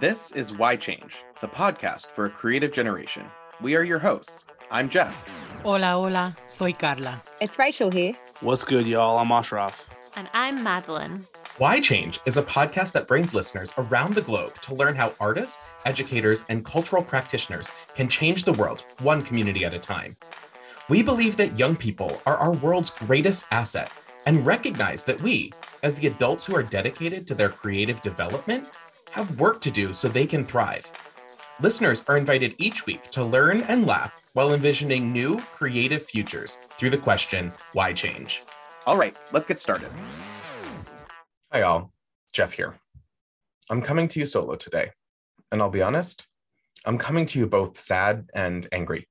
This is Why Change, the podcast for a creative generation. We are your hosts. I'm Jeff. Hola, hola, soy Carla. It's Rachel here. What's good, y'all? I'm Ashraf. And I'm Madeline. Why Change is a podcast that brings listeners around the globe to learn how artists, educators, and cultural practitioners can change the world one community at a time. We believe that young people are our world's greatest asset and recognize that we, as the adults who are dedicated to their creative development, have work to do so they can thrive. Listeners are invited each week to learn and laugh while envisioning new creative futures through the question, why change? All right, let's get started. Hi, all. Jeff here. I'm coming to you solo today. And I'll be honest, I'm coming to you both sad and angry.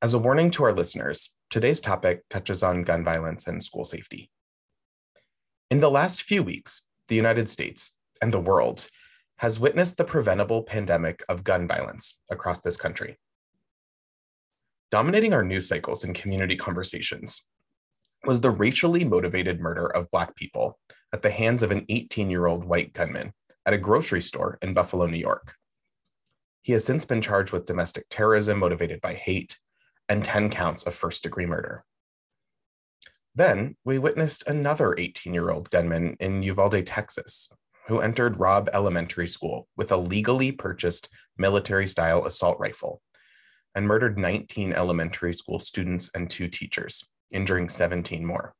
As a warning to our listeners, today's topic touches on gun violence and school safety. In the last few weeks, the United States and the world has witnessed the preventable pandemic of gun violence across this country. Dominating our news cycles and community conversations was the racially motivated murder of Black people at the hands of an 18 year old white gunman at a grocery store in Buffalo, New York. He has since been charged with domestic terrorism motivated by hate and 10 counts of first degree murder. Then we witnessed another 18 year old gunman in Uvalde, Texas, who entered Robb Elementary School with a legally purchased military style assault rifle and murdered 19 elementary school students and two teachers, injuring 17 more.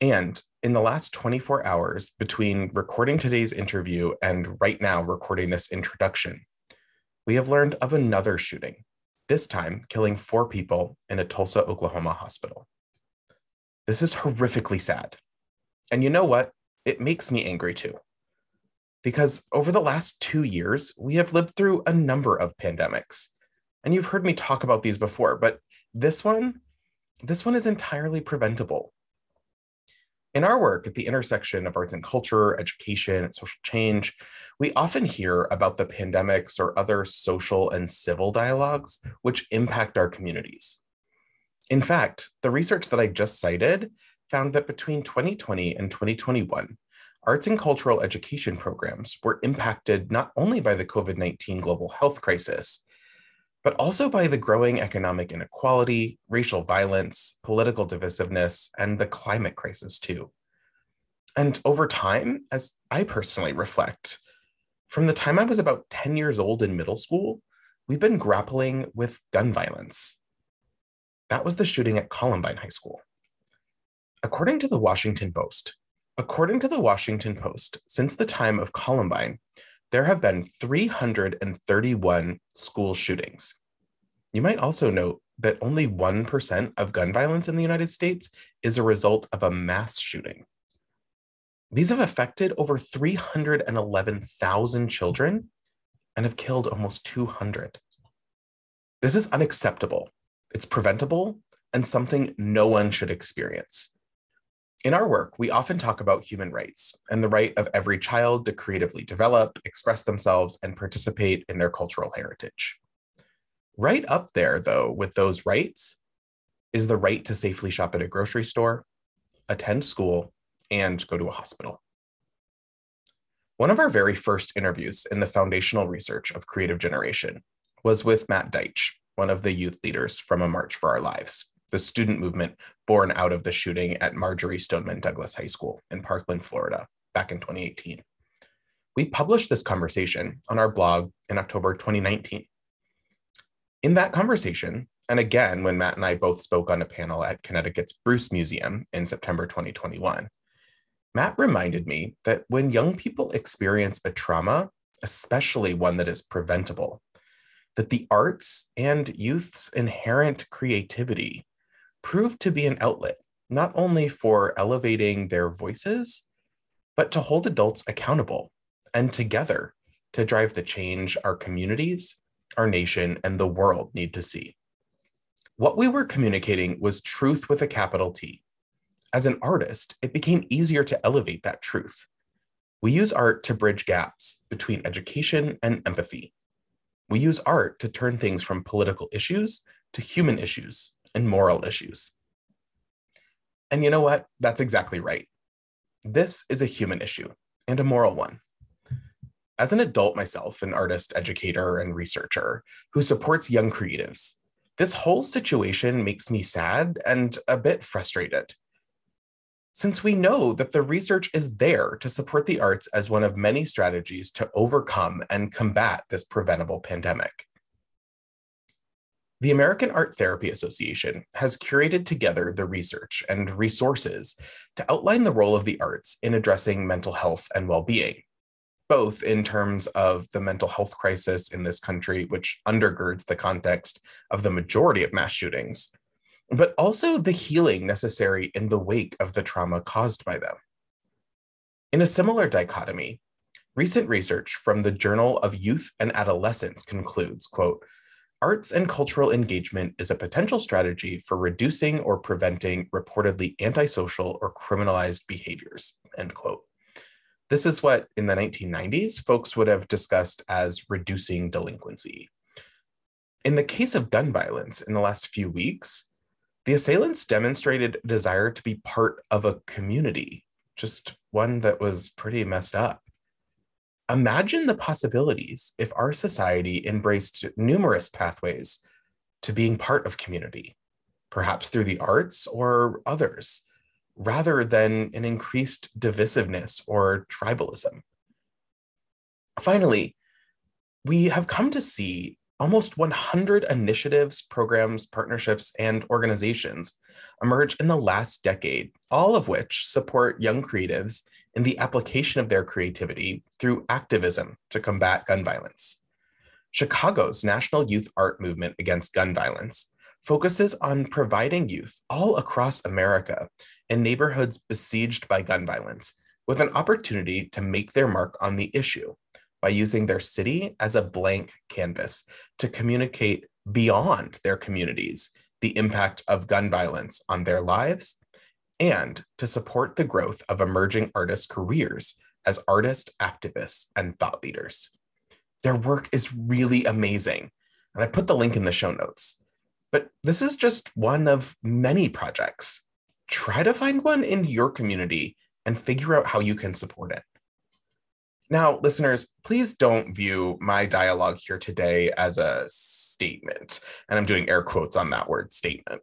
And in the last 24 hours between recording today's interview and right now recording this introduction, we have learned of another shooting, this time killing four people in a Tulsa, Oklahoma hospital. This is horrifically sad. And you know what? It makes me angry too. Because over the last two years, we have lived through a number of pandemics. And you've heard me talk about these before, but this one, this one is entirely preventable. In our work at the intersection of arts and culture, education, and social change, we often hear about the pandemics or other social and civil dialogues which impact our communities. In fact, the research that I just cited found that between 2020 and 2021, arts and cultural education programs were impacted not only by the COVID 19 global health crisis, but also by the growing economic inequality, racial violence, political divisiveness, and the climate crisis, too. And over time, as I personally reflect, from the time I was about 10 years old in middle school, we've been grappling with gun violence. That was the shooting at Columbine High School. According to the Washington Post, according to the Washington Post, since the time of Columbine, there have been 331 school shootings. You might also note that only 1% of gun violence in the United States is a result of a mass shooting. These have affected over 311,000 children and have killed almost 200. This is unacceptable. It's preventable and something no one should experience. In our work, we often talk about human rights and the right of every child to creatively develop, express themselves, and participate in their cultural heritage. Right up there, though, with those rights is the right to safely shop at a grocery store, attend school, and go to a hospital. One of our very first interviews in the foundational research of Creative Generation was with Matt Deitsch, one of the youth leaders from A March for Our Lives, the student movement born out of the shooting at Marjory Stoneman Douglas High School in Parkland, Florida, back in 2018. We published this conversation on our blog in October 2019. In that conversation, and again, when Matt and I both spoke on a panel at Connecticut's Bruce Museum in September 2021, Matt reminded me that when young people experience a trauma, especially one that is preventable, that the arts and youth's inherent creativity proved to be an outlet, not only for elevating their voices, but to hold adults accountable and together to drive the change our communities, our nation, and the world need to see. What we were communicating was truth with a capital T. As an artist, it became easier to elevate that truth. We use art to bridge gaps between education and empathy. We use art to turn things from political issues to human issues and moral issues. And you know what? That's exactly right. This is a human issue and a moral one. As an adult myself, an artist, educator, and researcher who supports young creatives, this whole situation makes me sad and a bit frustrated. Since we know that the research is there to support the arts as one of many strategies to overcome and combat this preventable pandemic. The American Art Therapy Association has curated together the research and resources to outline the role of the arts in addressing mental health and well being, both in terms of the mental health crisis in this country, which undergirds the context of the majority of mass shootings, but also the healing necessary in the wake of the trauma caused by them. In a similar dichotomy, recent research from the Journal of Youth and Adolescence concludes, quote, arts and cultural engagement is a potential strategy for reducing or preventing reportedly antisocial or criminalized behaviors, end quote. This is what in the 1990s folks would have discussed as reducing delinquency. In the case of gun violence in the last few weeks, the assailants demonstrated a desire to be part of a community, just one that was pretty messed up. Imagine the possibilities if our society embraced numerous pathways to being part of community, perhaps through the arts or others, rather than an increased divisiveness or tribalism. Finally, we have come to see almost 100 initiatives, programs, partnerships, and organizations emerge in the last decade, all of which support young creatives in the application of their creativity through activism to combat gun violence. Chicago's National Youth Art Movement Against Gun Violence focuses on providing youth all across America in neighborhoods besieged by gun violence with an opportunity to make their mark on the issue by using their city as a blank canvas to communicate beyond their communities the impact of gun violence on their lives and to support the growth of emerging artists' careers as artists, activists, and thought leaders. Their work is really amazing, and I put the link in the show notes. But this is just one of many projects. Try to find one in your community and figure out how you can support it. Now, listeners, please don't view my dialogue here today as a statement, and I'm doing air quotes on that word statement.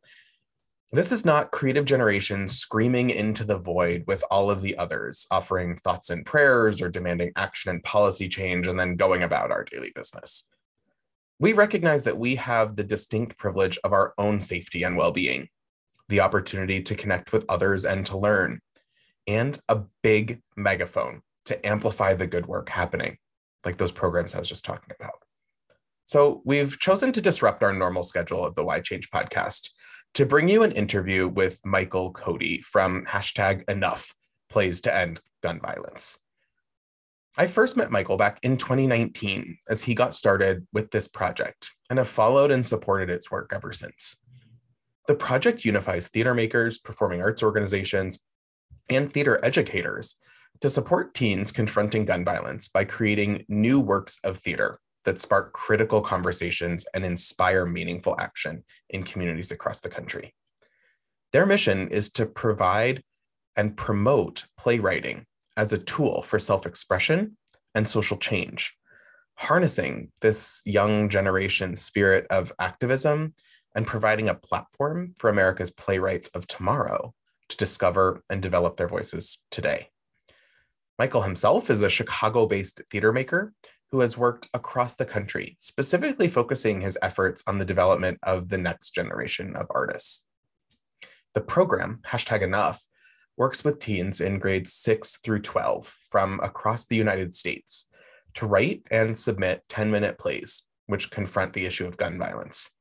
This is not creative generation screaming into the void with all of the others, offering thoughts and prayers or demanding action and policy change and then going about our daily business. We recognize that we have the distinct privilege of our own safety and well being, the opportunity to connect with others and to learn, and a big megaphone to amplify the good work happening, like those programs I was just talking about. So, we've chosen to disrupt our normal schedule of the Why Change podcast to bring you an interview with Michael Cotey from hashtag enough plays to end gun violence. I first met Michael back in 2019 as he got started with this project and have followed and supported its work ever since. The project unifies theater makers, performing arts organizations, and theater educators to support teens confronting gun violence by creating new works of theater that spark critical conversations and inspire meaningful action in communities across the country. Their mission is to provide and promote playwriting as a tool for self expression and social change, harnessing this young generation spirit of activism and providing a platform for America's playwrights of tomorrow to discover and develop their voices today. Michael himself is a Chicago based theater maker who has worked across the country, specifically focusing his efforts on the development of the next generation of artists. The program, hashtag enough, works with teens in grades 6 through 12 from across the United States to write and submit 10 minute plays which confront the issue of gun violence.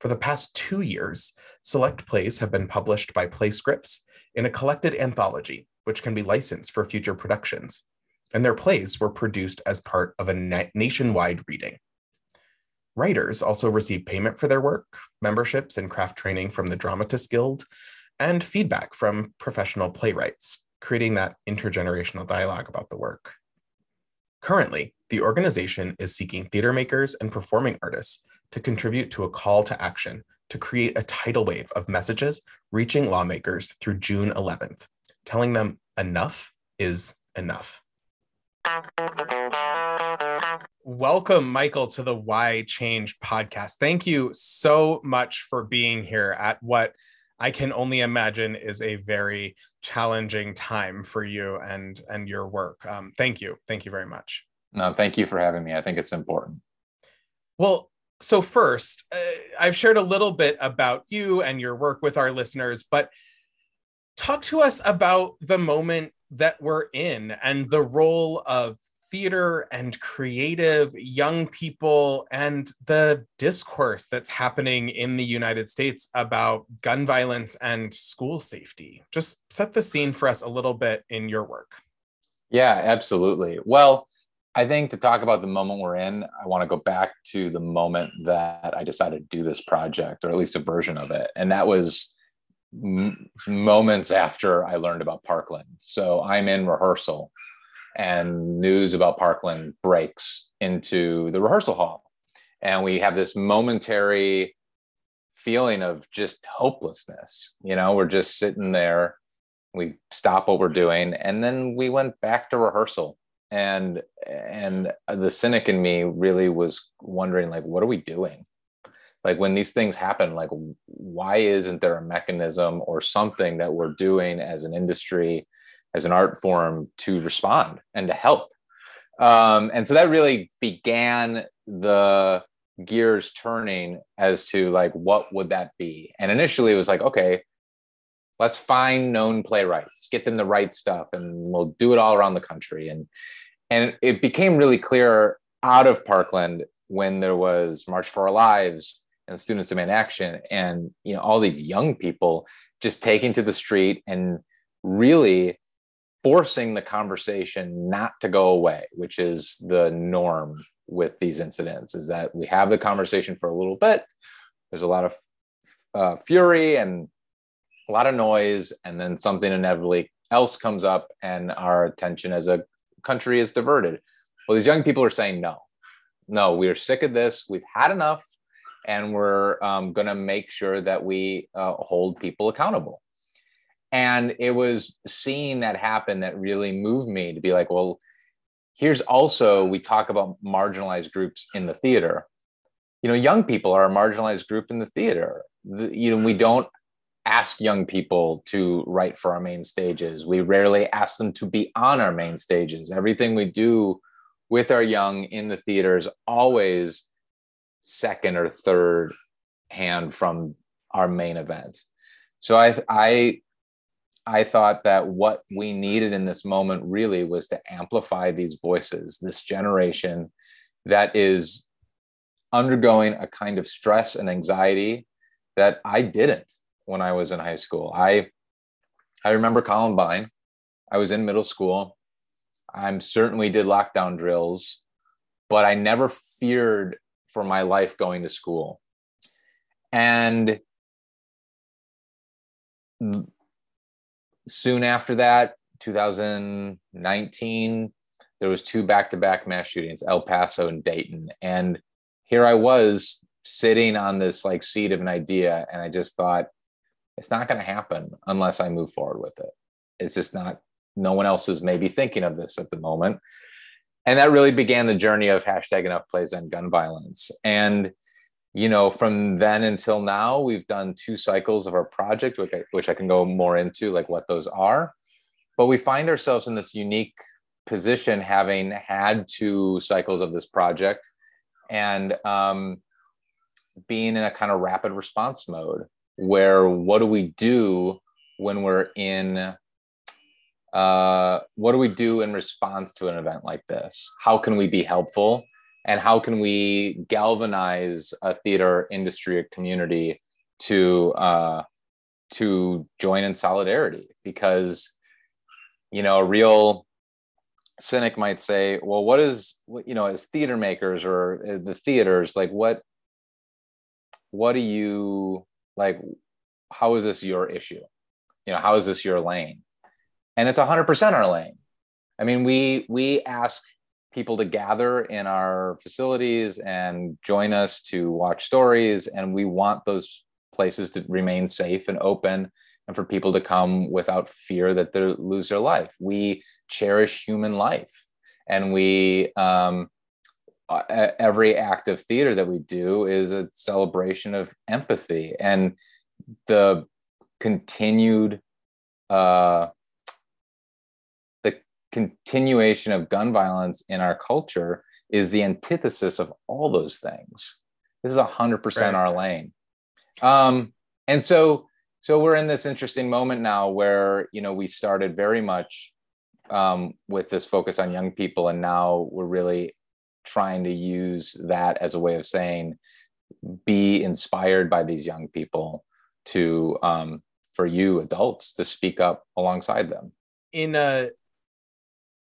For the past two years, select plays have been published by Playscripts in a collected anthology, which can be licensed for future productions and their plays were produced as part of a na- nationwide reading. Writers also receive payment for their work, memberships and craft training from the Dramatists Guild, and feedback from professional playwrights, creating that intergenerational dialogue about the work. Currently, the organization is seeking theater makers and performing artists to contribute to a call to action to create a tidal wave of messages reaching lawmakers through June 11th, telling them enough is enough. welcome, Michael, to the Why Change podcast. Thank you so much for being here at what I can only imagine is a very challenging time for you and and your work. Um, thank you, thank you very much. No, thank you for having me. I think it's important. Well, so first, uh, I've shared a little bit about you and your work with our listeners, but talk to us about the moment that we're in and the role of theater and creative young people and the discourse that's happening in the United States about gun violence and school safety. Just set the scene for us a little bit in your work. Yeah, absolutely. Well, I think to talk about the moment we're in, I want to go back to the moment that I decided to do this project, or at least a version of it. And that was m- moments after I learned about Parkland. So I'm in rehearsal and news about Parkland breaks into the rehearsal hall. And we have this momentary feeling of just hopelessness. You know, we're just sitting there, we stop what we're doing, and then we went back to rehearsal. And and the cynic in me really was wondering, like, what are we doing? Like when these things happen, like why isn't there a mechanism or something that we're doing as an industry as an art form to respond and to help. Um, and so that really began the gears turning as to like what would that be and initially it was like okay let's find known playwrights get them the right stuff and we'll do it all around the country and and it became really clear out of parkland when there was march for our lives and students demand action and you know all these young people just taking to the street and really forcing the conversation not to go away, which is the norm with these incidents, is that we have the conversation for a little bit. There's a lot of uh, fury and a lot of noise, and then something inevitably else comes up, and our attention as a country is diverted. Well, these young people are saying no, no, we are sick of this. We've had enough, and we're um, going to make sure that we uh, hold people accountable. And it was seeing that happen that really moved me to be like well here's also we talk about marginalized groups in the theater. You know young people are a marginalized group in the theater. The, you know we don't ask young people to write for our main stages. We rarely ask them to be on our main stages. Everything we do with our young in the theater is always second or third hand from our main event so i i I thought that what we needed in this moment really was to amplify these voices, this generation that is undergoing a kind of stress and anxiety that I didn't when I was in high school. I I remember Columbine. I was in middle school. I'm certainly did lockdown drills, but I never feared for my life going to school. And soon after that 2019 there was two back-to-back mass shootings el paso and dayton. And here i was sitting on this like seat of an idea and i just thought it's not going to happen unless i move forward with it. It's just not no one else is maybe thinking of this at the moment and that really began the journey of hashtag enough plays on gun violence and you know, from then until now, we've done two cycles of our project, which I, which I can go more into, like what those are. But we find ourselves in this unique position, having had two cycles of this project, and um, being in a kind of rapid response mode, where what do we do when we're in uh, what do we do in response to an event like this? How can we be helpful? and how can we galvanize a theater industry or community to uh, to join in solidarity because you know a real cynic might say well what is you know as theater makers or uh, the theaters like what what do you like how is this your issue you know how is this your lane and it's 100% our lane i mean we we ask people to gather in our facilities and join us to watch stories. And we want those places to remain safe and open and for people to come without fear that they'll lose their life. We cherish human life and we, um, every act of theater that we do is a celebration of empathy and the continued uh, continuation of gun violence in our culture is the antithesis of all those things. This is 100% right. our lane. Um, and so so we're in this interesting moment now where you know we started very much um, with this focus on young people and now we're really trying to use that as a way of saying be inspired by these young people to um, for you adults to speak up alongside them. In a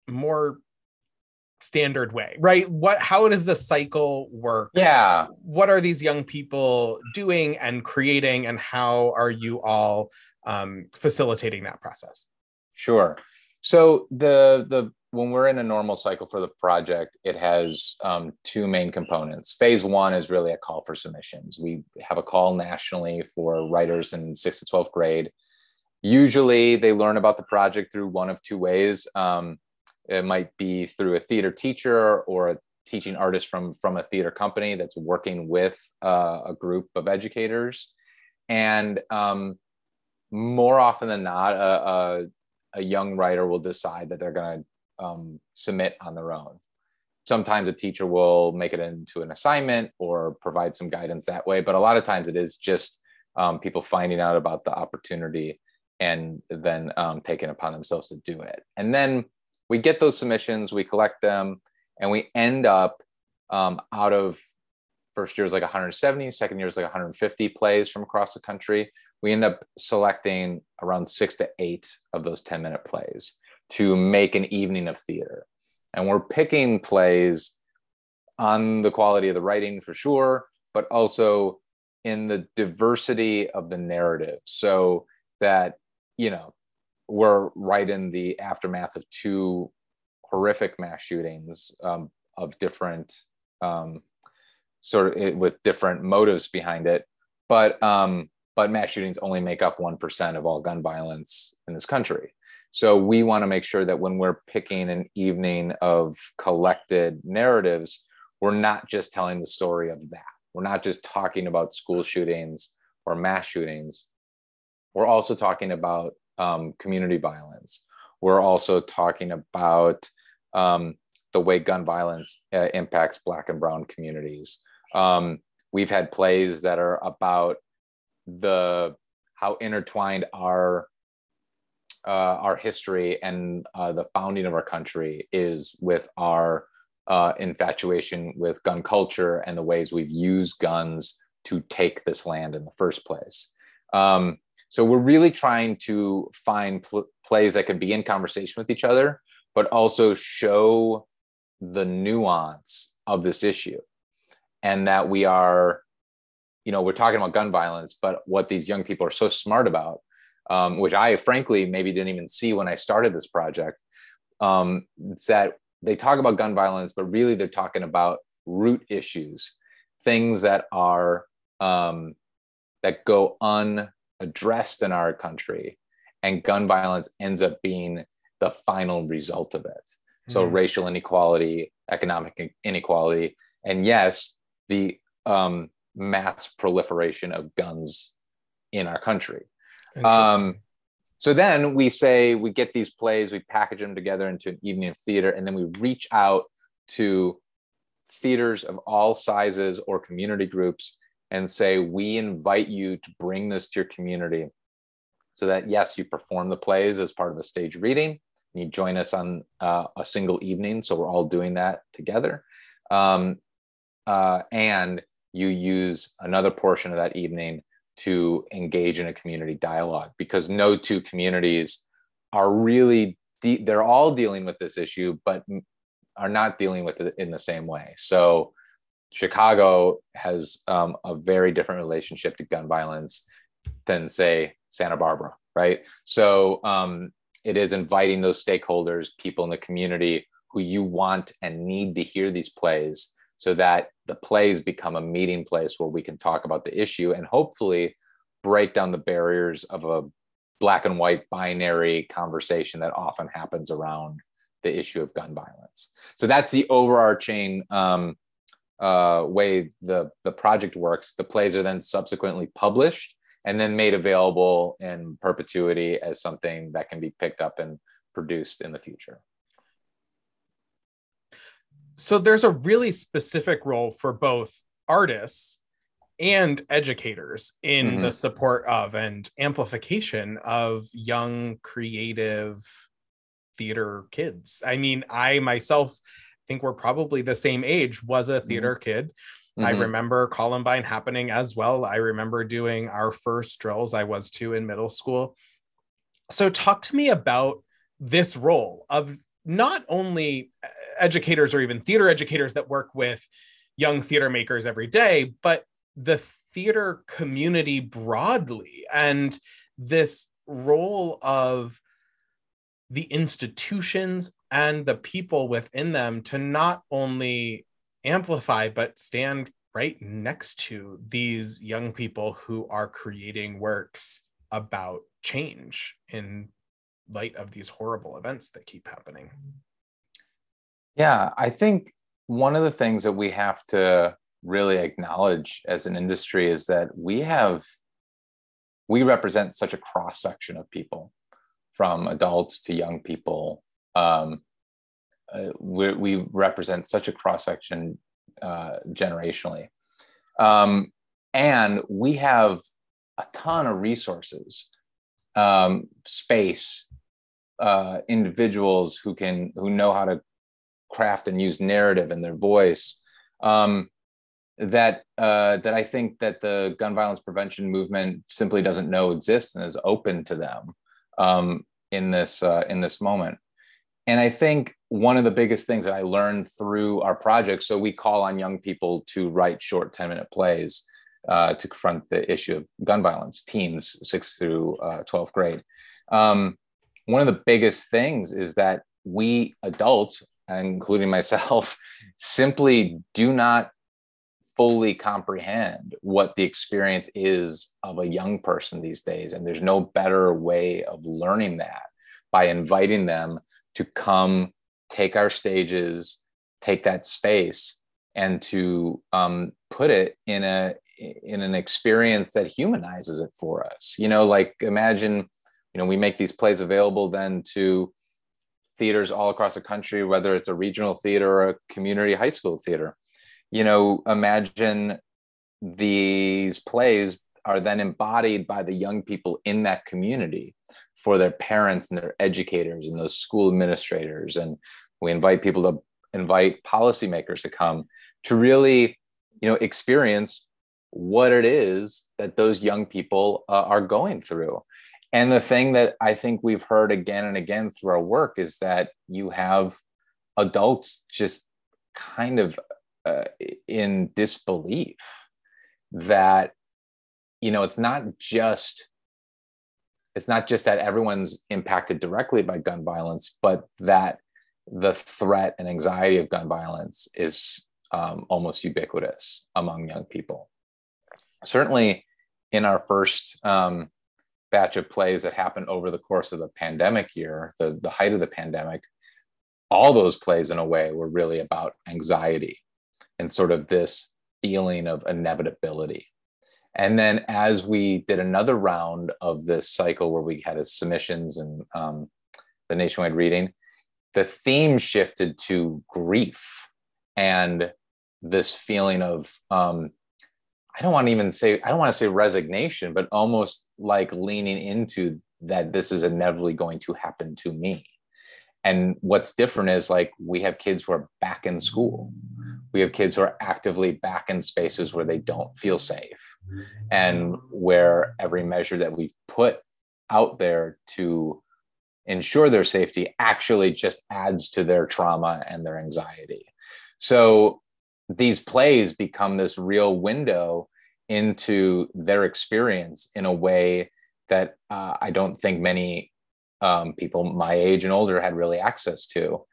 more standard way right what how does the cycle work yeah what are these young people doing and creating and how are you all um, facilitating that process sure so the the when we're in a normal cycle for the project, it has um, two main components. Phase one is really a call for submissions. We have a call nationally for writers in sixth to 12th grade. Usually they learn about the project through one of two ways. Um, it might be through a theater teacher or a teaching artist from, from a theater company that's working with uh, a group of educators. And um, more often than not, a, a, a young writer will decide that they're going to um, submit on their own. Sometimes a teacher will make it into an assignment or provide some guidance that way, but a lot of times it is just um, people finding out about the opportunity and then um, taking upon themselves to do it. And then we get those submissions, we collect them, and we end up um, out of first year is like 170, second year is like 150 plays from across the country. We end up selecting around six to eight of those 10 minute plays to make an evening of theater. And we're picking plays on the quality of the writing for sure, but also in the diversity of the narrative. So that, you know, we're right in the aftermath of two horrific mass shootings um, of different um, sort of with different motives behind it. But um, but mass shootings only make up one percent of all gun violence in this country. So we want to make sure that when we're picking an evening of collected narratives, we're not just telling the story of that. We're not just talking about school shootings or mass shootings. We're also talking about um, community violence. We're also talking about um, the way gun violence uh, impacts Black and Brown communities. Um, we've had plays that are about the how intertwined our uh, our history and uh, the founding of our country is with our uh, infatuation with gun culture and the ways we've used guns to take this land in the first place. Um, so we're really trying to find pl- plays that can be in conversation with each other, but also show the nuance of this issue and that we are you know we're talking about gun violence but what these young people are so smart about um, which I frankly maybe didn't even see when I started this project. Um, it's that they talk about gun violence, but really they're talking about root issues, things that are um, that go unaddressed in our country, and gun violence ends up being the final result of it. So mm-hmm. racial inequality, economic inequality, and yes, the um, mass proliferation of guns in our country. Um, so then we say we get these plays, we package them together into an evening of theater, and then we reach out to theaters of all sizes or community groups and say, we invite you to bring this to your community so that, yes, you perform the plays as part of a stage reading and you join us on uh, a single evening. So we're all doing that together. Um, uh, and you use another portion of that evening to engage in a community dialogue because no two communities are really de- they're all dealing with this issue but are not dealing with it in the same way so chicago has um, a very different relationship to gun violence than say santa barbara right so um, it is inviting those stakeholders people in the community who you want and need to hear these plays so that the plays become a meeting place where we can talk about the issue and hopefully break down the barriers of a black and white binary conversation that often happens around the issue of gun violence. So that's the overarching um, uh, way the the project works, the plays are then subsequently published and then made available in perpetuity as something that can be picked up and produced in the future. So there's a really specific role for both artists and educators in mm-hmm. the support of and amplification of young creative theater kids. I mean, I myself think we're probably the same age, was a mm-hmm. theater mm-hmm. kid. Mm-hmm. I remember Columbine happening as well. I remember doing our first drills. I was too in middle school. So, talk to me about this role of not only educators or even theater educators that work with young theater makers every day, but the theater community broadly and this role of the institutions and the people within them to not only amplify but stand right next to these young people who are creating works about change in light of these horrible events that keep happening. Yeah, I think one of the things that we have to really acknowledge as an industry is that we have we represent such a cross section of people from adults to young people. Um, uh, we represent such a cross section uh, generationally. Um, and we have a ton of resources um, space uh, individuals who can who know how to craft and use narrative and their voice um, that uh, that I think that the gun violence prevention movement simply doesn't know exists and is open to them um, in this uh, in this moment. And I think one of the biggest things that I learned through our project, so we call on young people to write short 10 minute plays uh, to confront the issue of gun violence, teens, sixth through 12th uh, grade. Um, one of the biggest things is that we adults, including myself, simply do not fully comprehend what the experience is of a young person these days. And there's no better way of learning that by inviting them to come take our stages, take that space, and to um, put it in a in an experience that humanizes it for us. You know, like imagine, you know, we make these plays available then to theaters all across the country, whether it's a regional theater or a community high school theater. You know, imagine these plays are then embodied by the young people in that community for their parents and their educators and those school administrators. And we invite people to invite policymakers to come to really, you know, experience what it is that those young people uh, are going through. And the thing that I think we've heard again and again through our work is that you have adults just kind of uh, in disbelief that you know it's not just it's not just that everyone's impacted directly by gun violence but that the threat and anxiety of gun violence is um, almost ubiquitous among young people. Certainly in our first um, batch of plays that happened over the course of the pandemic year the, the height of the pandemic all those plays in a way were really about anxiety and sort of this feeling of inevitability and then as we did another round of this cycle where we had submissions and um, the nationwide reading, the theme shifted to grief and this feeling of um, I don't want to even say I don't want to say resignation, but almost like leaning into that this is inevitably going to happen to me. And what's different is like we have kids who are back in school we have kids who are actively back in spaces where they don't feel safe and where every measure that we've put out there to ensure their safety actually just adds to their trauma and their anxiety. So these plays become this real window into their experience in a way that uh, i don't think many um, people my age and older had really access to.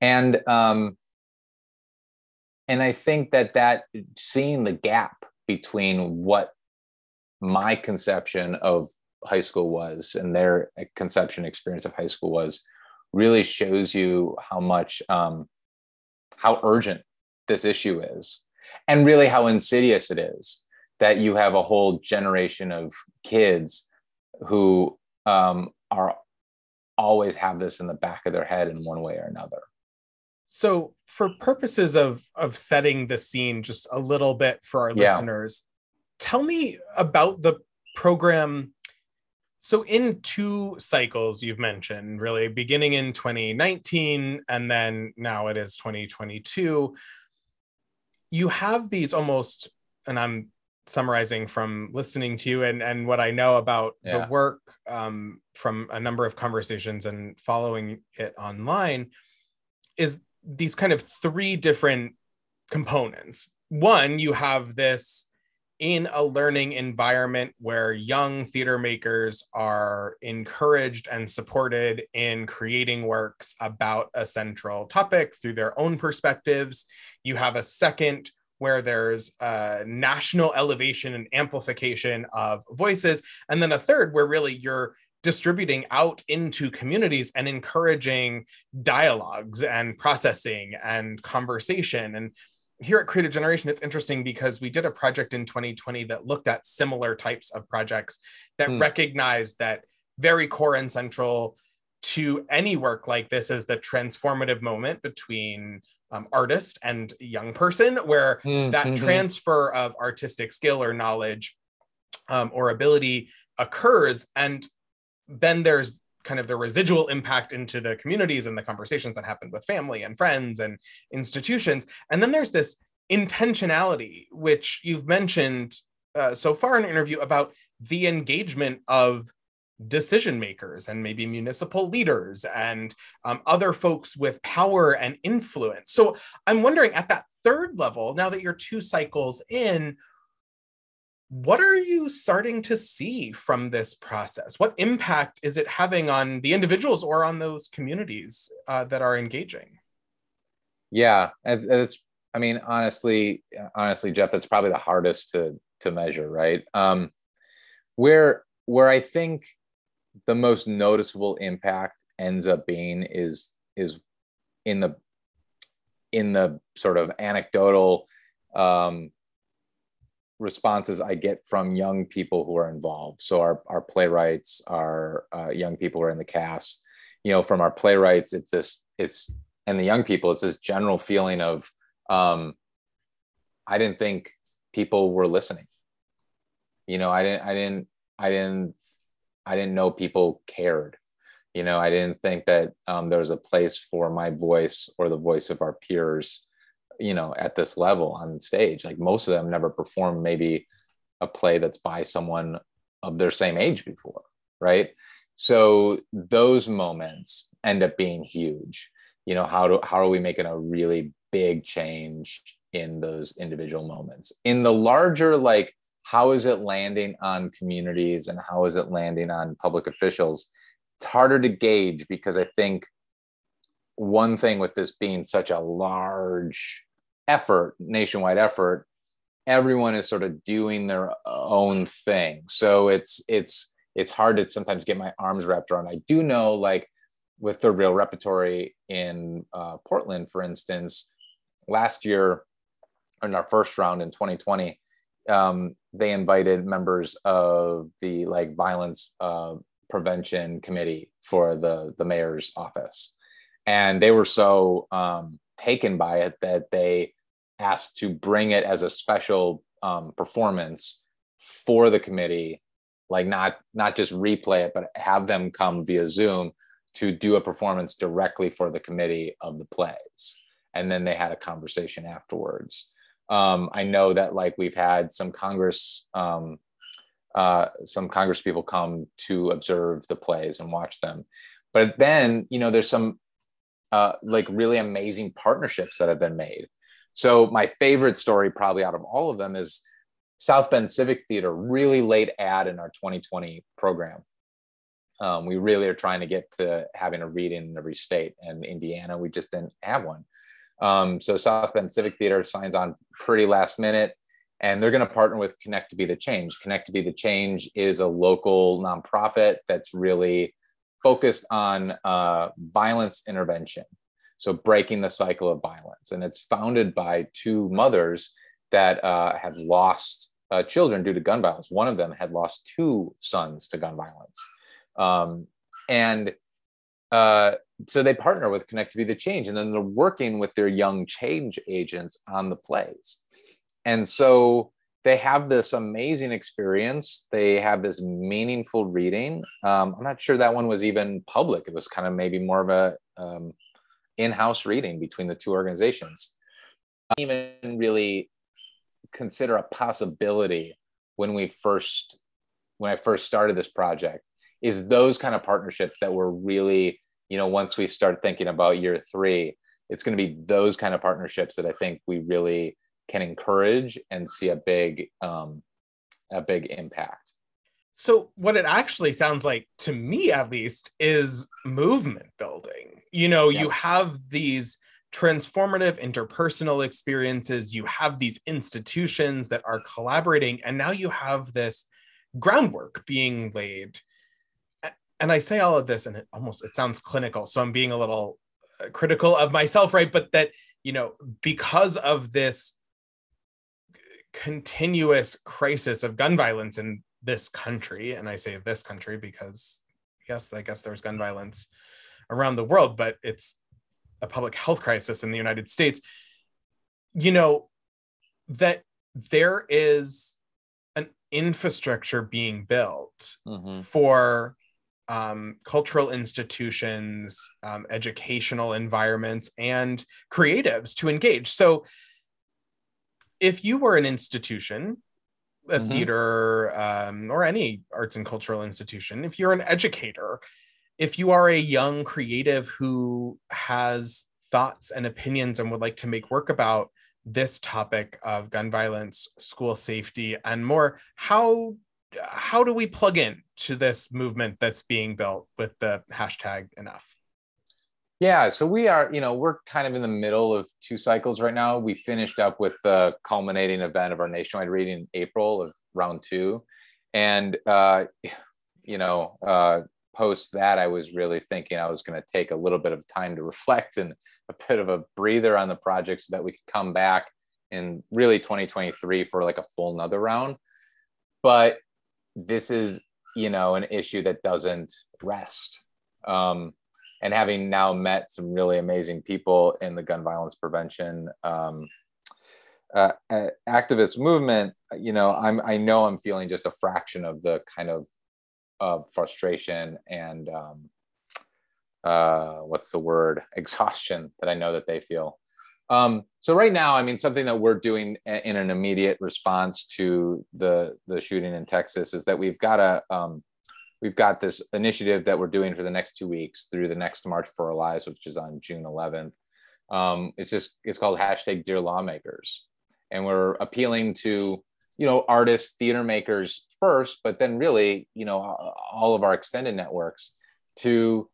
And um, and I think that that seeing the gap between what my conception of high school was and their conception experience of high school was really shows you how much um, how urgent this issue is and really how insidious it is that you have a whole generation of kids who um, are always have this in the back of their head in one way or another so for purposes of of setting the scene just a little bit for our Yeah. listeners tell me about the program so in two cycles you've mentioned really beginning in 2019 and then now it is 2022 you have these almost and i'm summarizing from listening to you and and what i know about Yeah. the work um, from a number of conversations and following it online is these kind of three different components one you have this in a learning environment where young theater makers are encouraged and supported in creating works about a central topic through their own perspectives. You have a second where there's a national elevation and amplification of voices. And then a third where really you're distributing out into communities and encouraging dialogues and processing and conversation. And here at Creative Generation, it's interesting because we did a project in 2020 that looked at similar types of projects that Hmm. recognized that very core and central to any work like this is the transformative moment between um, artist and young person, where that Mhm. transfer of artistic skill or knowledge um, or ability occurs. And then there's kind of the residual impact into the communities and the conversations that happen with family and friends and institutions. And then there's this intentionality, which you've mentioned uh, so far in the interview about the engagement of decision makers and maybe municipal leaders and um, other folks with power and influence. So I'm wondering at that third level, now that you're two cycles in, what are you starting to see from this process? What impact is it having on the individuals or on those communities uh, that are engaging? Yeah, it's. I mean, honestly, honestly, Jeff, that's probably the hardest to to measure, right? Um, where where I think the most noticeable impact ends up being is is in the in the sort of anecdotal um, responses I get from young people who are involved. So our our playwrights, our uh, young people who are in the cast. You know, from our playwrights, it's this it's and the young people, it's this general feeling of um, I didn't think people were listening. You know, I didn't I didn't I didn't I didn't know people cared. You know, I didn't think that um, there was a place for my voice or the voice of our peers you know at this level on stage like most of them never performed maybe a play that's by someone of their same age before right? So those moments end up being huge. You know how do how are we making a really big change in those individual moments? In the larger like how is it landing on communities and how is it landing on public officials? It's harder to gauge because i think one thing with this being such a large effort, nationwide effort, everyone is sort of doing their own thing. So it's it's it's hard to sometimes get my arms wrapped around. I do know, like with the real repertory in uh, Portland, for instance, last year in our first round in 2020, um, they invited members of the like violence uh, prevention committee for the the mayor's office, and they were so um, taken by it that they asked to bring it as a special um, performance for the committee like not not just replay it but have them come via zoom to do a performance directly for the committee of the plays. And then they had a conversation afterwards. Um, i know that like we've had some congress um, uh, some congress people come to observe the plays and watch them. But then you know there's some uh, like really amazing partnerships that have been made so my favorite story, probably out of all of them, is South Bend Civic Theater. Really late ad in our 2020 program. Um, we really are trying to get to having a reading in every state, and Indiana we just didn't have one. Um, so South Bend Civic Theater signs on pretty last minute, and they're going to partner with Connect to Be the Change. Connect to Be the Change is a local nonprofit that's really focused on uh, violence intervention so breaking the cycle of violence and it's founded by two mothers that uh, have lost uh, children due to gun violence. One of them had lost two sons to gun violence. Um, and uh, so they partner with Connect to Be the Change, and then they're working with their young change agents on the plays. And so they have this amazing experience. They have this meaningful reading. Um, I'm not sure that one was even public. It was kind of maybe more of a um, in-house reading between the two organizations. I even really consider a possibility when we first when I first started this project is those kind of partnerships that were really you know once we start thinking about year three it's going to be those kind of partnerships that I think we really can encourage and see a big um, a big impact. So what it actually sounds like to me at least is movement building. You know, yeah. you have these transformative interpersonal experiences, you have these institutions that are collaborating and now you have this groundwork being laid. And I say all of this and it almost it sounds clinical, so I'm being a little uh, critical of myself, right? But that, you know, because of this continuous crisis of gun violence in this country and i say this country because yes i guess there's gun violence around the world but it's a public health crisis in the united states you know that there is an infrastructure being built mm-hmm. for um, cultural institutions, um, educational environments, and creatives to engage. So if you were an institution, a mm-hmm. theater, um, or any arts and cultural institution, if you're an educator, if you are a young creative who has thoughts and opinions and would like to make work about this topic of gun violence, school safety, and more, how how do we plug in to this movement that's being built with the hashtag enough? Yeah, so we are, you know, we're kind of in the middle of two cycles right now. We finished up with the culminating event of our nationwide reading in April of round two. And, uh, you know, uh, post that, I was really thinking I was going to take a little bit of time to reflect and a bit of a breather on the project so that we could come back in really 2023 for like a full another round. But this is, you know, an issue that doesn't rest. Um, and having now met some really amazing people in the gun violence prevention um, uh, activist movement, you know, I'm I know I'm feeling just a fraction of the kind of of frustration and um, uh, what's the word exhaustion that I know that they feel. Um, so right now, I mean, something that we're doing in an immediate response to the the shooting in Texas is that we've got a um, we've got this initiative that we're doing for the next two weeks through the next March for Our Lives, which is on June 11th. Um, it's just it's called hashtag Dear Lawmakers, and we're appealing to you know artists, theater makers first, but then really you know all of our extended networks to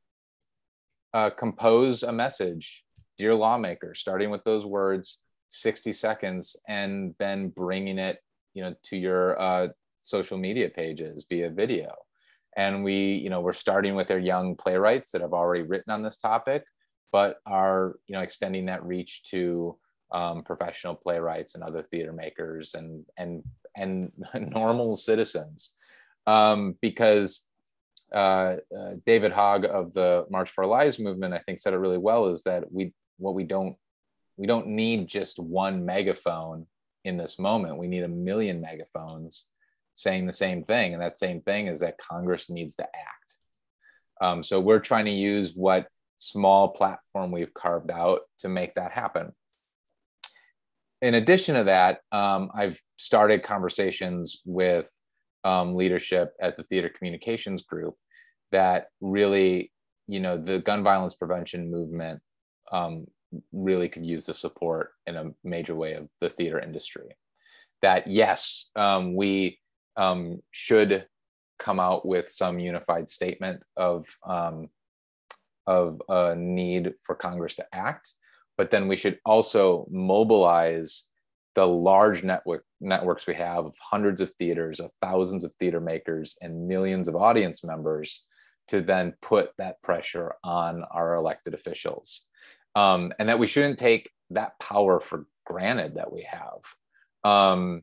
uh, compose a message, Dear Lawmakers, starting with those words, 60 seconds, and then bringing it you know to your uh, social media pages via video and we you know we're starting with our young playwrights that have already written on this topic but are you know extending that reach to um, professional playwrights and other theater makers and and and normal citizens um, because uh, uh, David Hogg of the March for Our Lives movement, I think, said it really well. Is that we what we don't we don't need just one megaphone in this moment. We need a million megaphones saying the same thing. And that same thing is that Congress needs to act. Um, so we're trying to use what small platform we've carved out to make that happen. In addition to that, um, I've started conversations with um, leadership at the Theater Communications Group that really, you know, the gun violence prevention movement um, really could use the support in a major way of the theater industry. That yes, um, we um, should come out with some unified statement of um, of a need for Congress to act, but then we should also mobilize the large network networks we have of hundreds of theaters, of thousands of theater makers, and millions of audience members to then put that pressure on our elected officials, um, and that we shouldn't take that power for granted that we have. Um,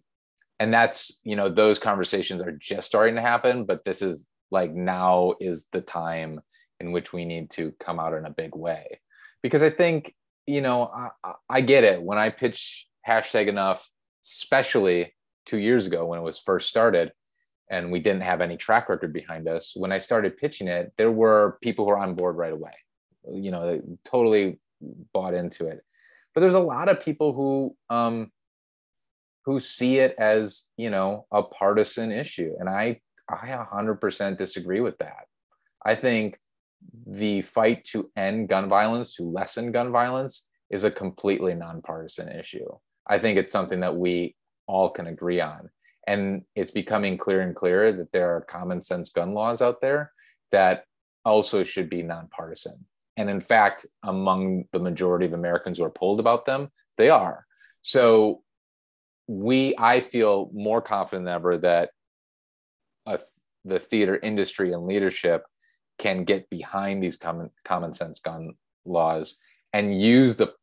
and that's you know those conversations are just starting to happen, but this is like now is the time in which we need to come out in a big way. Because I think you know I, I get it. When I pitch hashtag enough, especially two years ago when it was first started and we didn't have any track record behind us when i started pitching it there were people who were on board right away. You know they totally bought into it. But there's a lot of people who um who see it as you know a partisan issue and i i 100% disagree with that i think the fight to end gun violence to lessen gun violence is a completely nonpartisan issue i think it's something that we all can agree on and it's becoming clearer and clearer that there are common sense gun laws out there that also should be nonpartisan. And in fact, among the majority of Americans who are polled about them, they are. So we, I feel more confident than ever that a, the theater industry and leadership can get behind these common common sense gun laws and use the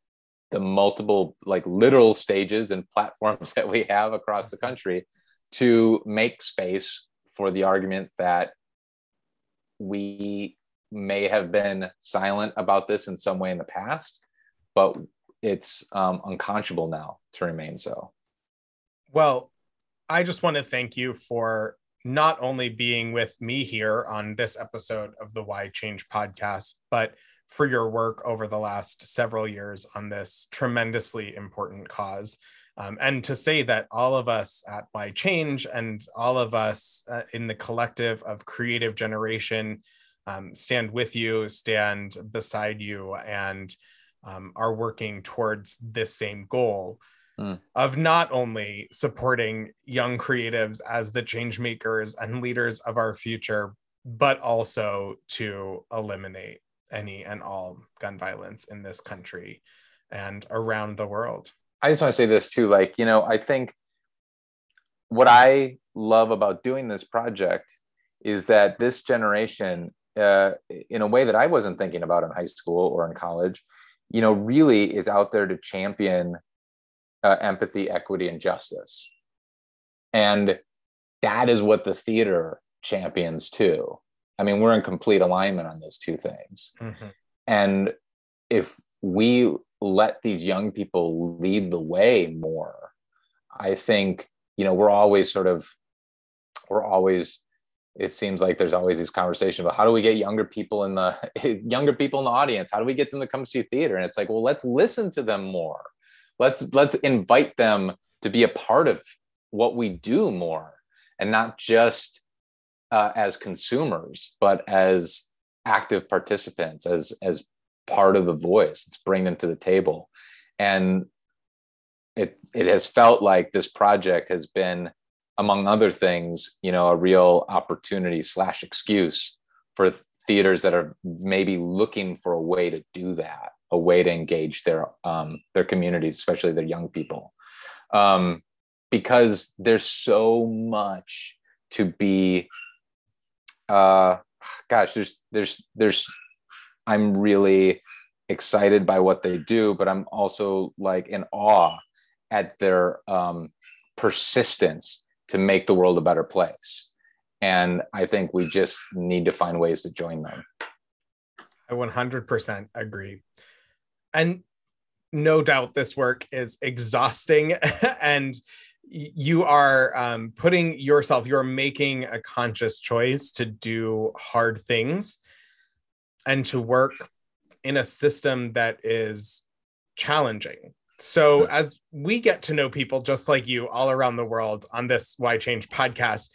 the multiple like literal stages and platforms that we have across the country to make space for the argument that we may have been silent about this in some way in the past, but it's um, unconscionable now to remain so. Well, I just want to thank you for not only being with me here on this episode of the Why Change podcast, but for your work over the last several years on this tremendously important cause. Um, and to say that all of us at Why Change and all of us uh, in the collective of creative generation um, stand with you, stand beside you, and um, are working towards this same goal mm. of not only supporting young creatives as the change makers and leaders of our future, but also to eliminate any and all gun violence in this country and around the world. I just want to say this too. Like, you know, I think what I love about doing this project is that this generation, uh, in a way that I wasn't thinking about in high school or in college, you know, really is out there to champion uh, empathy, equity, and justice. And that is what the theater champions too. I mean, we're in complete alignment on those two things. Mm-hmm. And if we let these young people lead the way more i think you know we're always sort of we're always it seems like there's always these conversations about how do we get younger people in the younger people in the audience how do we get them to come see theater and it's like well let's listen to them more let's let's invite them to be a part of what we do more and not just uh, as consumers but as active participants as as part of the voice. It's bringing them to the table. And it it has felt like this project has been among other things you know a real opportunity slash excuse for theaters that are maybe looking for a way to do that a way to engage their um, their communities especially their young people um, because there's so much to be uh, gosh there's there's there's I'm really excited by what they do, but I'm also like in awe at their um, persistence to make the world a better place. And I think we just need to find ways to join them. I 100% agree. And no doubt this work is exhausting and you are um, putting yourself, you're making a conscious choice to do hard things and to work in a system that is challenging. So, as we get to know people just like you all around the world on this Why Change podcast,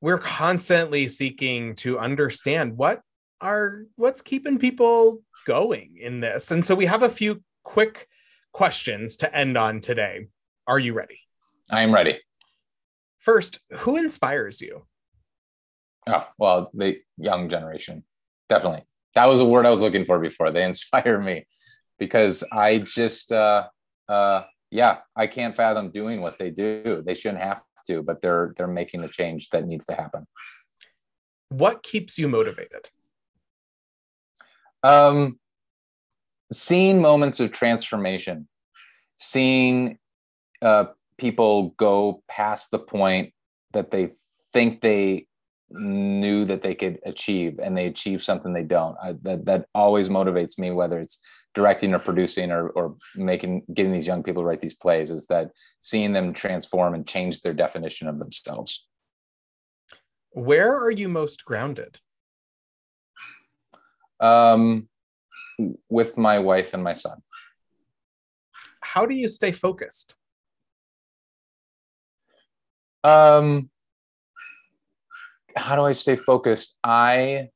we're constantly seeking to understand what are what's keeping people going in this. And so we have a few quick questions to end on today. Are you ready? I am ready. First, who inspires you? Oh, well, the young generation. Definitely that was a word I was looking for before. They inspire me because I just, uh, uh, yeah, I can't fathom doing what they do. They shouldn't have to, but they're they're making the change that needs to happen. What keeps you motivated? Um, seeing moments of transformation, seeing uh, people go past the point that they think they knew that they could achieve and they achieve something they don't. I, that that always motivates me whether it's directing or producing or, or making getting these young people to write these plays is that seeing them transform and change their definition of themselves. Where are you most grounded um, with my wife and my son how do you stay focused um how do i stay focused i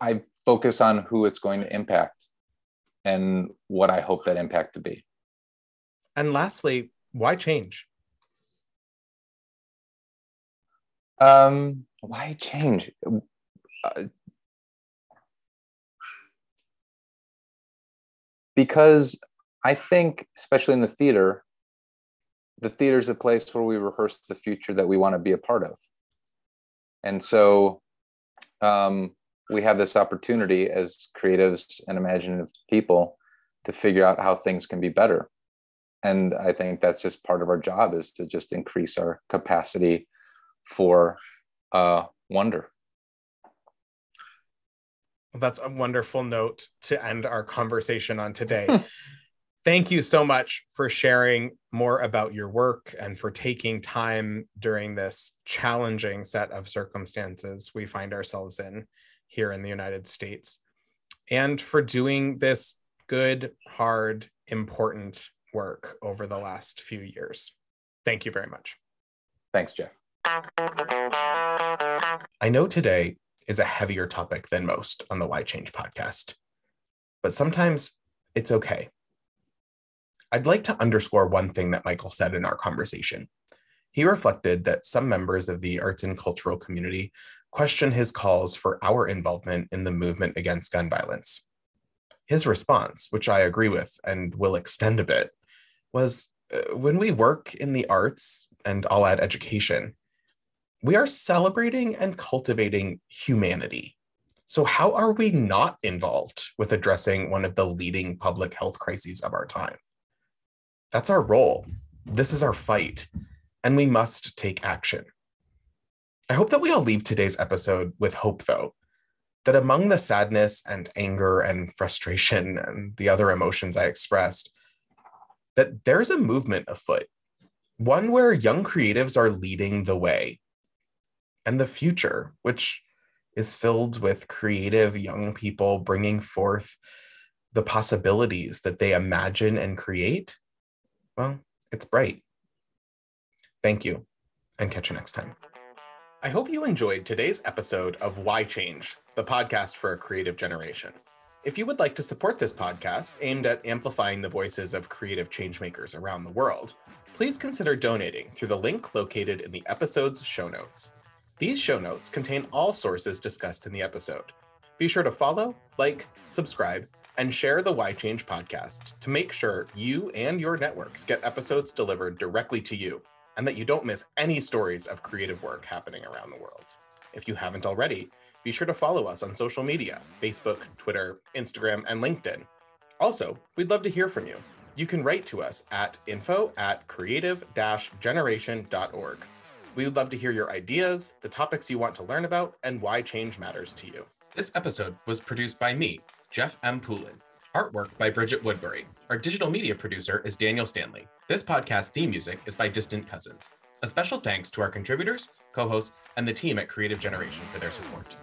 i focus on who it's going to impact and what I hope that impact to be. And lastly, why change? Um, why change? Because I think, especially in the theater, the theater is a place where we rehearse the future that we want to be a part of. And so um, we have this opportunity as creatives and imaginative people to figure out how things can be better and i think that's just part of our job is to just increase our capacity for uh, wonder that's a wonderful note to end our conversation on today thank you so much for sharing more about your work and for taking time during this challenging set of circumstances we find ourselves in here in the United States, and for doing this good, hard, important work over the last few years. Thank you very much. Thanks, Jeff. I know today is a heavier topic than most on the Why Change podcast, but sometimes it's okay. I'd like to underscore one thing that Michael said in our conversation. He reflected that some members of the arts and cultural community question his calls for our involvement in the movement against gun violence. His response, which I agree with and will extend a bit, was uh, when we work in the arts, and I'll add education, we are celebrating and cultivating humanity. So, how are we not involved with addressing one of the leading public health crises of our time? That's our role. This is our fight, and we must take action. I hope that we all leave today's episode with hope, though, that among the sadness and anger and frustration and the other emotions I expressed, that there's a movement afoot, one where young creatives are leading the way. And the future, which is filled with creative young people bringing forth the possibilities that they imagine and create, well, it's bright. Thank you, and catch you next time. I hope you enjoyed today's episode of Why Change, the podcast for a creative generation. If you would like to support this podcast aimed at amplifying the voices of creative changemakers around the world, please consider donating through the link located in the episode's show notes. These show notes contain all sources discussed in the episode. Be sure to follow, like, subscribe, and share the Why Change podcast to make sure you and your networks get episodes delivered directly to you and that you don't miss any stories of creative work happening around the world. If you haven't already, be sure to follow us on social media Facebook, Twitter, Instagram, and LinkedIn. Also, we'd love to hear from you. You can write to us at info at creative generation.org. We would love to hear your ideas, the topics you want to learn about, and why change matters to you. This episode was produced by me, Jeff M. Poulin. Artwork by Bridget Woodbury. Our digital media producer is Daniel Stanley. This podcast theme music is by Distant Cousins. A special thanks to our contributors, co hosts, and the team at Creative Generation for their support.